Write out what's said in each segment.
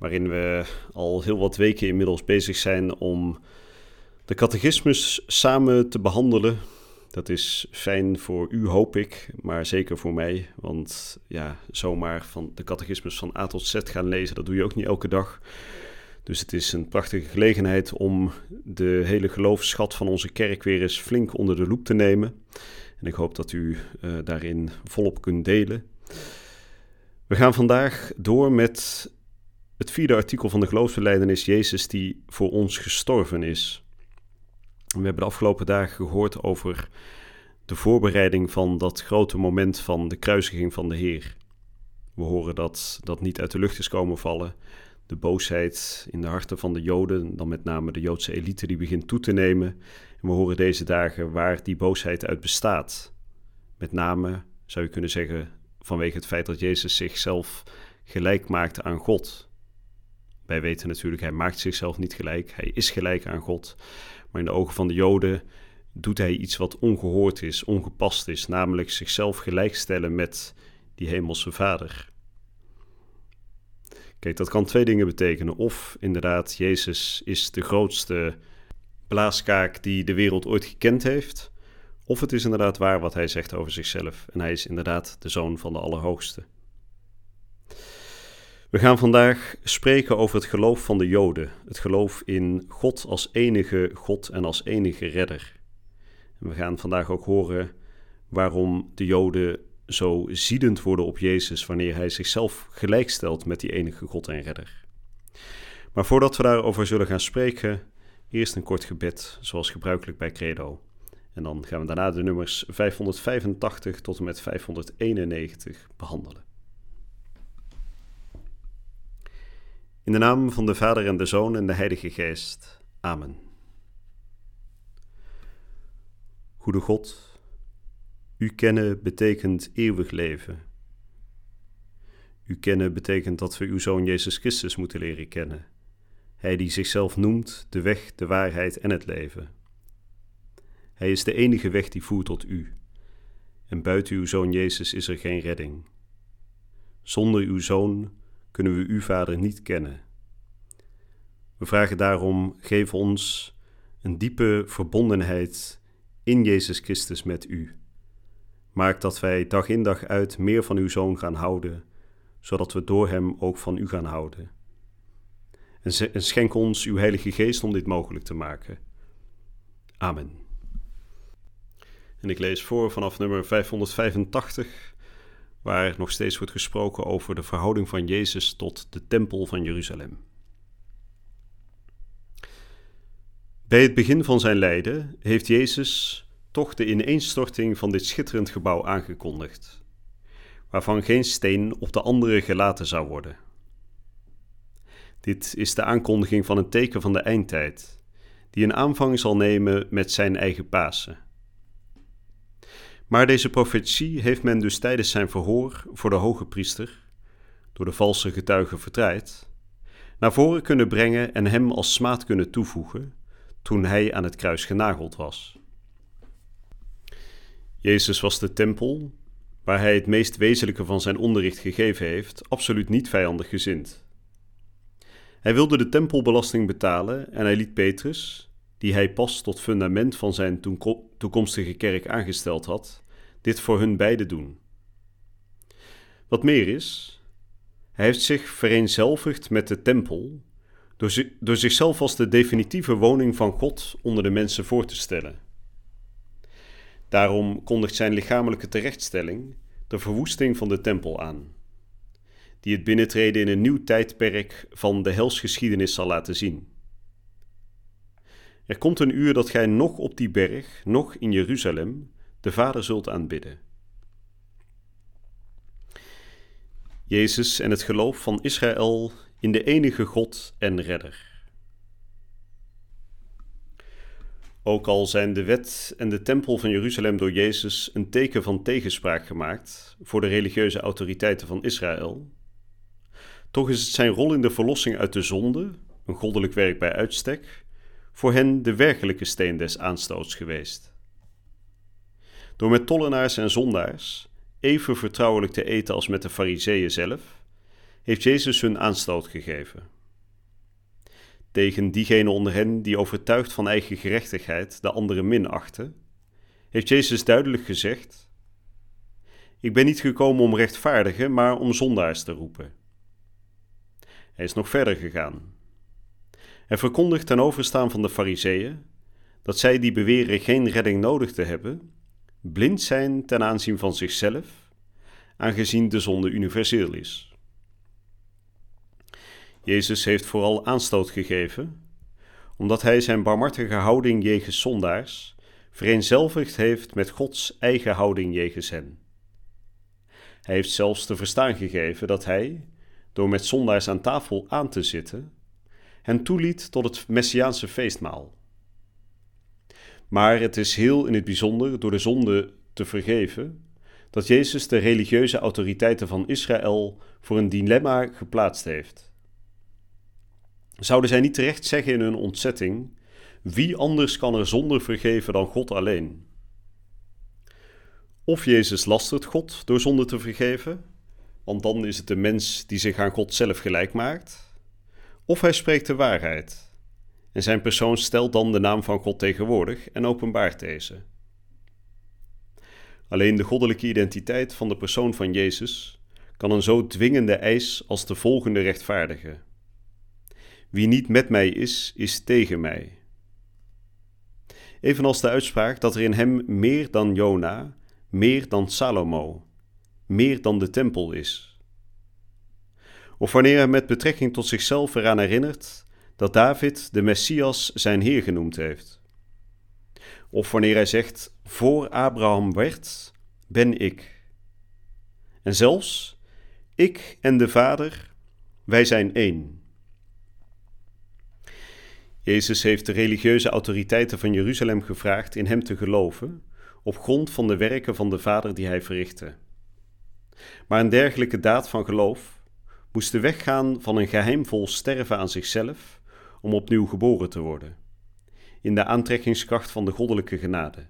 waarin we al heel wat weken inmiddels bezig zijn om de catechismus samen te behandelen. Dat is fijn voor u, hoop ik, maar zeker voor mij. Want ja, zomaar van de catechismus van A tot Z gaan lezen, dat doe je ook niet elke dag. Dus het is een prachtige gelegenheid om de hele geloofsschat van onze kerk weer eens flink onder de loep te nemen. En ik hoop dat u uh, daarin volop kunt delen. We gaan vandaag door met het vierde artikel van de geloofsbeleidenis Jezus die voor ons gestorven is. We hebben de afgelopen dagen gehoord over de voorbereiding van dat grote moment van de kruisiging van de Heer. We horen dat dat niet uit de lucht is komen vallen. De boosheid in de harten van de Joden, dan met name de Joodse elite, die begint toe te nemen. En we horen deze dagen waar die boosheid uit bestaat. Met name, zou je kunnen zeggen, vanwege het feit dat Jezus zichzelf gelijk maakte aan God. Wij weten natuurlijk, hij maakt zichzelf niet gelijk, hij is gelijk aan God. Maar in de ogen van de Joden doet hij iets wat ongehoord is, ongepast is, namelijk zichzelf gelijkstellen met die hemelse Vader. Kijk, dat kan twee dingen betekenen. Of inderdaad, Jezus is de grootste blaaskaak die de wereld ooit gekend heeft. Of het is inderdaad waar wat hij zegt over zichzelf en hij is inderdaad de zoon van de Allerhoogste. We gaan vandaag spreken over het geloof van de Joden, het geloof in God als enige God en als enige redder. En we gaan vandaag ook horen waarom de Joden zo ziedend worden op Jezus wanneer hij zichzelf gelijkstelt met die enige God en redder. Maar voordat we daarover zullen gaan spreken, eerst een kort gebed, zoals gebruikelijk bij Credo. En dan gaan we daarna de nummers 585 tot en met 591 behandelen. In de naam van de Vader en de Zoon en de Heilige Geest. Amen. Goede God, U kennen betekent eeuwig leven. U kennen betekent dat we Uw Zoon Jezus Christus moeten leren kennen. Hij die zichzelf noemt de weg, de waarheid en het leven. Hij is de enige weg die voert tot u. En buiten uw zoon Jezus is er geen redding. Zonder uw zoon kunnen we uw Vader niet kennen. We vragen daarom: geef ons een diepe verbondenheid in Jezus Christus met u. Maak dat wij dag in dag uit meer van uw zoon gaan houden, zodat we door hem ook van u gaan houden. En schenk ons uw Heilige Geest om dit mogelijk te maken. Amen. En ik lees voor vanaf nummer 585, waar nog steeds wordt gesproken over de verhouding van Jezus tot de Tempel van Jeruzalem. Bij het begin van zijn lijden heeft Jezus toch de ineenstorting van dit schitterend gebouw aangekondigd, waarvan geen steen op de andere gelaten zou worden. Dit is de aankondiging van een teken van de eindtijd, die een aanvang zal nemen met zijn eigen Pasen maar deze profetie heeft men dus tijdens zijn verhoor voor de hoge priester, door de valse getuigen vertreid, naar voren kunnen brengen en hem als smaad kunnen toevoegen toen hij aan het kruis genageld was. Jezus was de tempel, waar hij het meest wezenlijke van zijn onderricht gegeven heeft, absoluut niet vijandig gezind. Hij wilde de tempelbelasting betalen en hij liet Petrus, die hij pas tot fundament van zijn toekomstige kerk aangesteld had, dit voor hun beiden doen. Wat meer is, hij heeft zich vereenzelvigd met de tempel door, door zichzelf als de definitieve woning van God onder de mensen voor te stellen. Daarom kondigt zijn lichamelijke terechtstelling de verwoesting van de tempel aan, die het binnentreden in een nieuw tijdperk van de helsgeschiedenis zal laten zien. Er komt een uur dat gij nog op die berg, nog in Jeruzalem, de Vader zult aanbidden. Jezus en het geloof van Israël in de enige God en Redder. Ook al zijn de wet en de tempel van Jeruzalem door Jezus een teken van tegenspraak gemaakt voor de religieuze autoriteiten van Israël, toch is het zijn rol in de verlossing uit de zonde, een goddelijk werk bij uitstek, voor hen de werkelijke steen des aanstoots geweest. Door met tollenaars en zondaars even vertrouwelijk te eten als met de fariseeën zelf, heeft Jezus hun aanstoot gegeven. Tegen diegenen onder hen die overtuigd van eigen gerechtigheid de anderen minachten, heeft Jezus duidelijk gezegd: Ik ben niet gekomen om rechtvaardigen, maar om zondaars te roepen. Hij is nog verder gegaan. Hij verkondigt ten overstaan van de Fariseeën dat zij die beweren geen redding nodig te hebben, blind zijn ten aanzien van zichzelf, aangezien de zonde universeel is. Jezus heeft vooral aanstoot gegeven, omdat hij zijn barmhartige houding jegens zondaars vereenzelvigd heeft met Gods eigen houding jegens hen. Hij heeft zelfs te verstaan gegeven dat hij, door met zondaars aan tafel aan te zitten, hen toeliet tot het Messiaanse feestmaal. Maar het is heel in het bijzonder door de zonde te vergeven dat Jezus de religieuze autoriteiten van Israël voor een dilemma geplaatst heeft. Zouden zij niet terecht zeggen in hun ontzetting: wie anders kan er zonde vergeven dan God alleen? Of Jezus lastert God door zonde te vergeven, want dan is het de mens die zich aan God zelf gelijk maakt. Of hij spreekt de waarheid en zijn persoon stelt dan de naam van God tegenwoordig en openbaart deze. Alleen de goddelijke identiteit van de persoon van Jezus kan een zo dwingende eis als de volgende rechtvaardigen. Wie niet met mij is, is tegen mij. Evenals de uitspraak dat er in hem meer dan Jona, meer dan Salomo, meer dan de tempel is. Of wanneer hij met betrekking tot zichzelf eraan herinnert dat David de Messias zijn Heer genoemd heeft. Of wanneer hij zegt: Voor Abraham werd, ben ik. En zelfs, ik en de Vader, wij zijn één. Jezus heeft de religieuze autoriteiten van Jeruzalem gevraagd in hem te geloven, op grond van de werken van de Vader die hij verrichtte. Maar een dergelijke daad van geloof moest de weg gaan van een geheimvol sterven aan zichzelf om opnieuw geboren te worden, in de aantrekkingskracht van de goddelijke genade.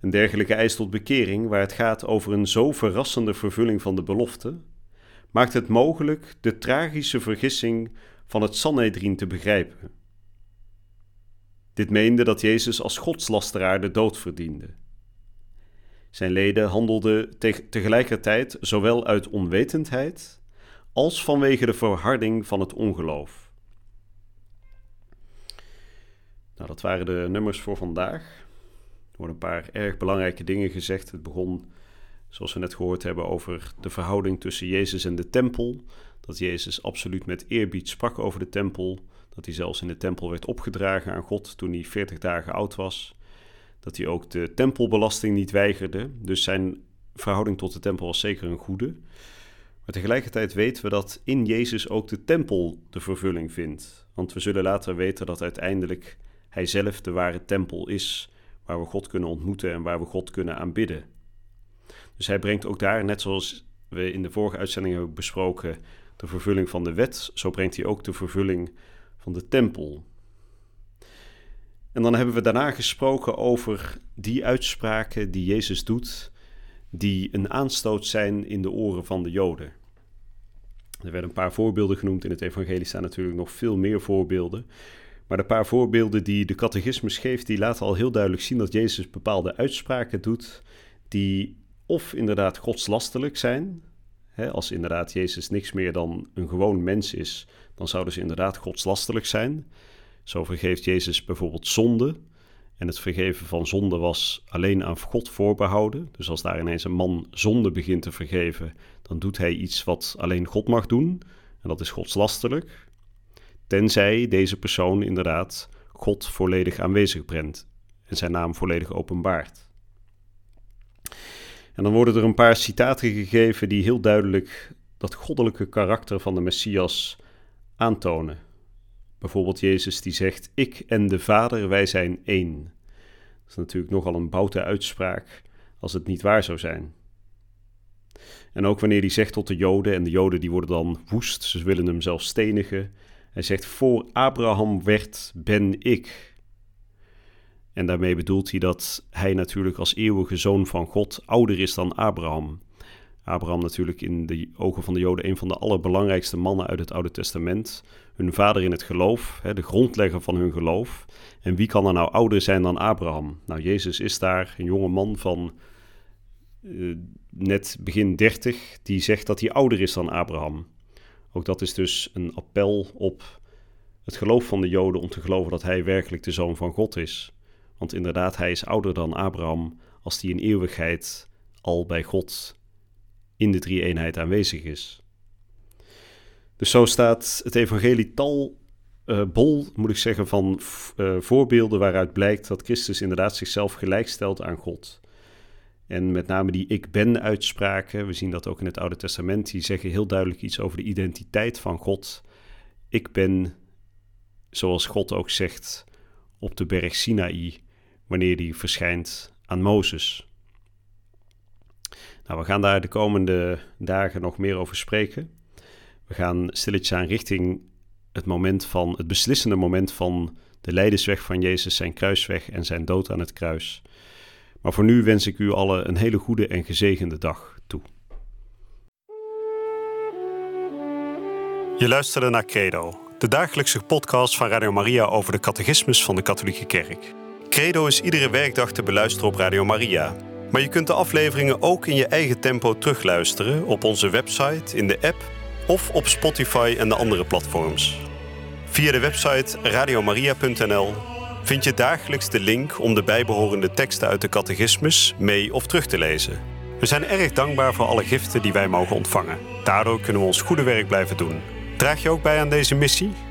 Een dergelijke eis tot bekering, waar het gaat over een zo verrassende vervulling van de belofte, maakt het mogelijk de tragische vergissing van het Sanhedrin te begrijpen. Dit meende dat Jezus als godslasteraar de dood verdiende. Zijn leden handelden tegelijkertijd zowel uit onwetendheid als vanwege de verharding van het ongeloof. Nou, dat waren de nummers voor vandaag. Er worden een paar erg belangrijke dingen gezegd. Het begon, zoals we net gehoord hebben, over de verhouding tussen Jezus en de tempel. Dat Jezus absoluut met eerbied sprak over de tempel. Dat hij zelfs in de tempel werd opgedragen aan God toen hij 40 dagen oud was. Dat hij ook de tempelbelasting niet weigerde. Dus zijn verhouding tot de tempel was zeker een goede. Maar tegelijkertijd weten we dat in Jezus ook de tempel de vervulling vindt. Want we zullen later weten dat uiteindelijk hij zelf de ware tempel is, waar we God kunnen ontmoeten en waar we God kunnen aanbidden. Dus hij brengt ook daar, net zoals we in de vorige uitzending hebben besproken, de vervulling van de wet, zo brengt hij ook de vervulling van de tempel. En dan hebben we daarna gesproken over die uitspraken die Jezus doet, die een aanstoot zijn in de oren van de Joden. Er werden een paar voorbeelden genoemd. In het Evangelie staan natuurlijk nog veel meer voorbeelden. Maar de paar voorbeelden die de catechismus geeft, die laten al heel duidelijk zien dat Jezus bepaalde uitspraken doet die of inderdaad godslastelijk zijn. Als inderdaad Jezus niks meer dan een gewoon mens is, dan zouden ze inderdaad godslastelijk zijn. Zo vergeeft Jezus bijvoorbeeld zonde. En het vergeven van zonde was alleen aan God voorbehouden. Dus als daar ineens een man zonde begint te vergeven, dan doet hij iets wat alleen God mag doen. En dat is godslastelijk. Tenzij deze persoon inderdaad God volledig aanwezig brengt en zijn naam volledig openbaart. En dan worden er een paar citaten gegeven die heel duidelijk dat goddelijke karakter van de Messias aantonen. Bijvoorbeeld Jezus die zegt: Ik en de Vader, wij zijn één. Dat is natuurlijk nogal een boute uitspraak als het niet waar zou zijn. En ook wanneer hij zegt tot de Joden, en de Joden die worden dan woest, ze willen hem zelfs stenigen. Hij zegt: Voor Abraham werd, ben ik. En daarmee bedoelt hij dat hij natuurlijk als eeuwige zoon van God ouder is dan Abraham. Abraham natuurlijk in de ogen van de Joden een van de allerbelangrijkste mannen uit het Oude Testament. Hun vader in het geloof, de grondlegger van hun geloof. En wie kan er nou ouder zijn dan Abraham? Nou, Jezus is daar, een jonge man van uh, net begin 30, die zegt dat hij ouder is dan Abraham. Ook dat is dus een appel op het geloof van de Joden om te geloven dat hij werkelijk de zoon van God is. Want inderdaad, hij is ouder dan Abraham als die in eeuwigheid al bij God in de drie eenheid aanwezig is. Dus zo staat het evangelie tal uh, bol, moet ik zeggen, van uh, voorbeelden waaruit blijkt dat Christus inderdaad zichzelf gelijkstelt aan God. En met name die ik ben uitspraken, we zien dat ook in het Oude Testament, die zeggen heel duidelijk iets over de identiteit van God. Ik ben, zoals God ook zegt, op de berg Sinaï, wanneer die verschijnt aan Mozes. Nou, we gaan daar de komende dagen nog meer over spreken. We gaan stilletjes aan richting het moment van het beslissende moment van de leidersweg van Jezus, zijn kruisweg en zijn dood aan het kruis. Maar voor nu wens ik u allen een hele goede en gezegende dag toe. Je luisterde naar Credo, de dagelijkse podcast van Radio Maria over de catechismus van de Katholieke Kerk. Credo is iedere werkdag te beluisteren op Radio Maria. Maar je kunt de afleveringen ook in je eigen tempo terugluisteren op onze website, in de app of op Spotify en de andere platforms. Via de website radiomaria.nl vind je dagelijks de link om de bijbehorende teksten uit de catechismus mee of terug te lezen. We zijn erg dankbaar voor alle giften die wij mogen ontvangen. Daardoor kunnen we ons goede werk blijven doen. Draag je ook bij aan deze missie?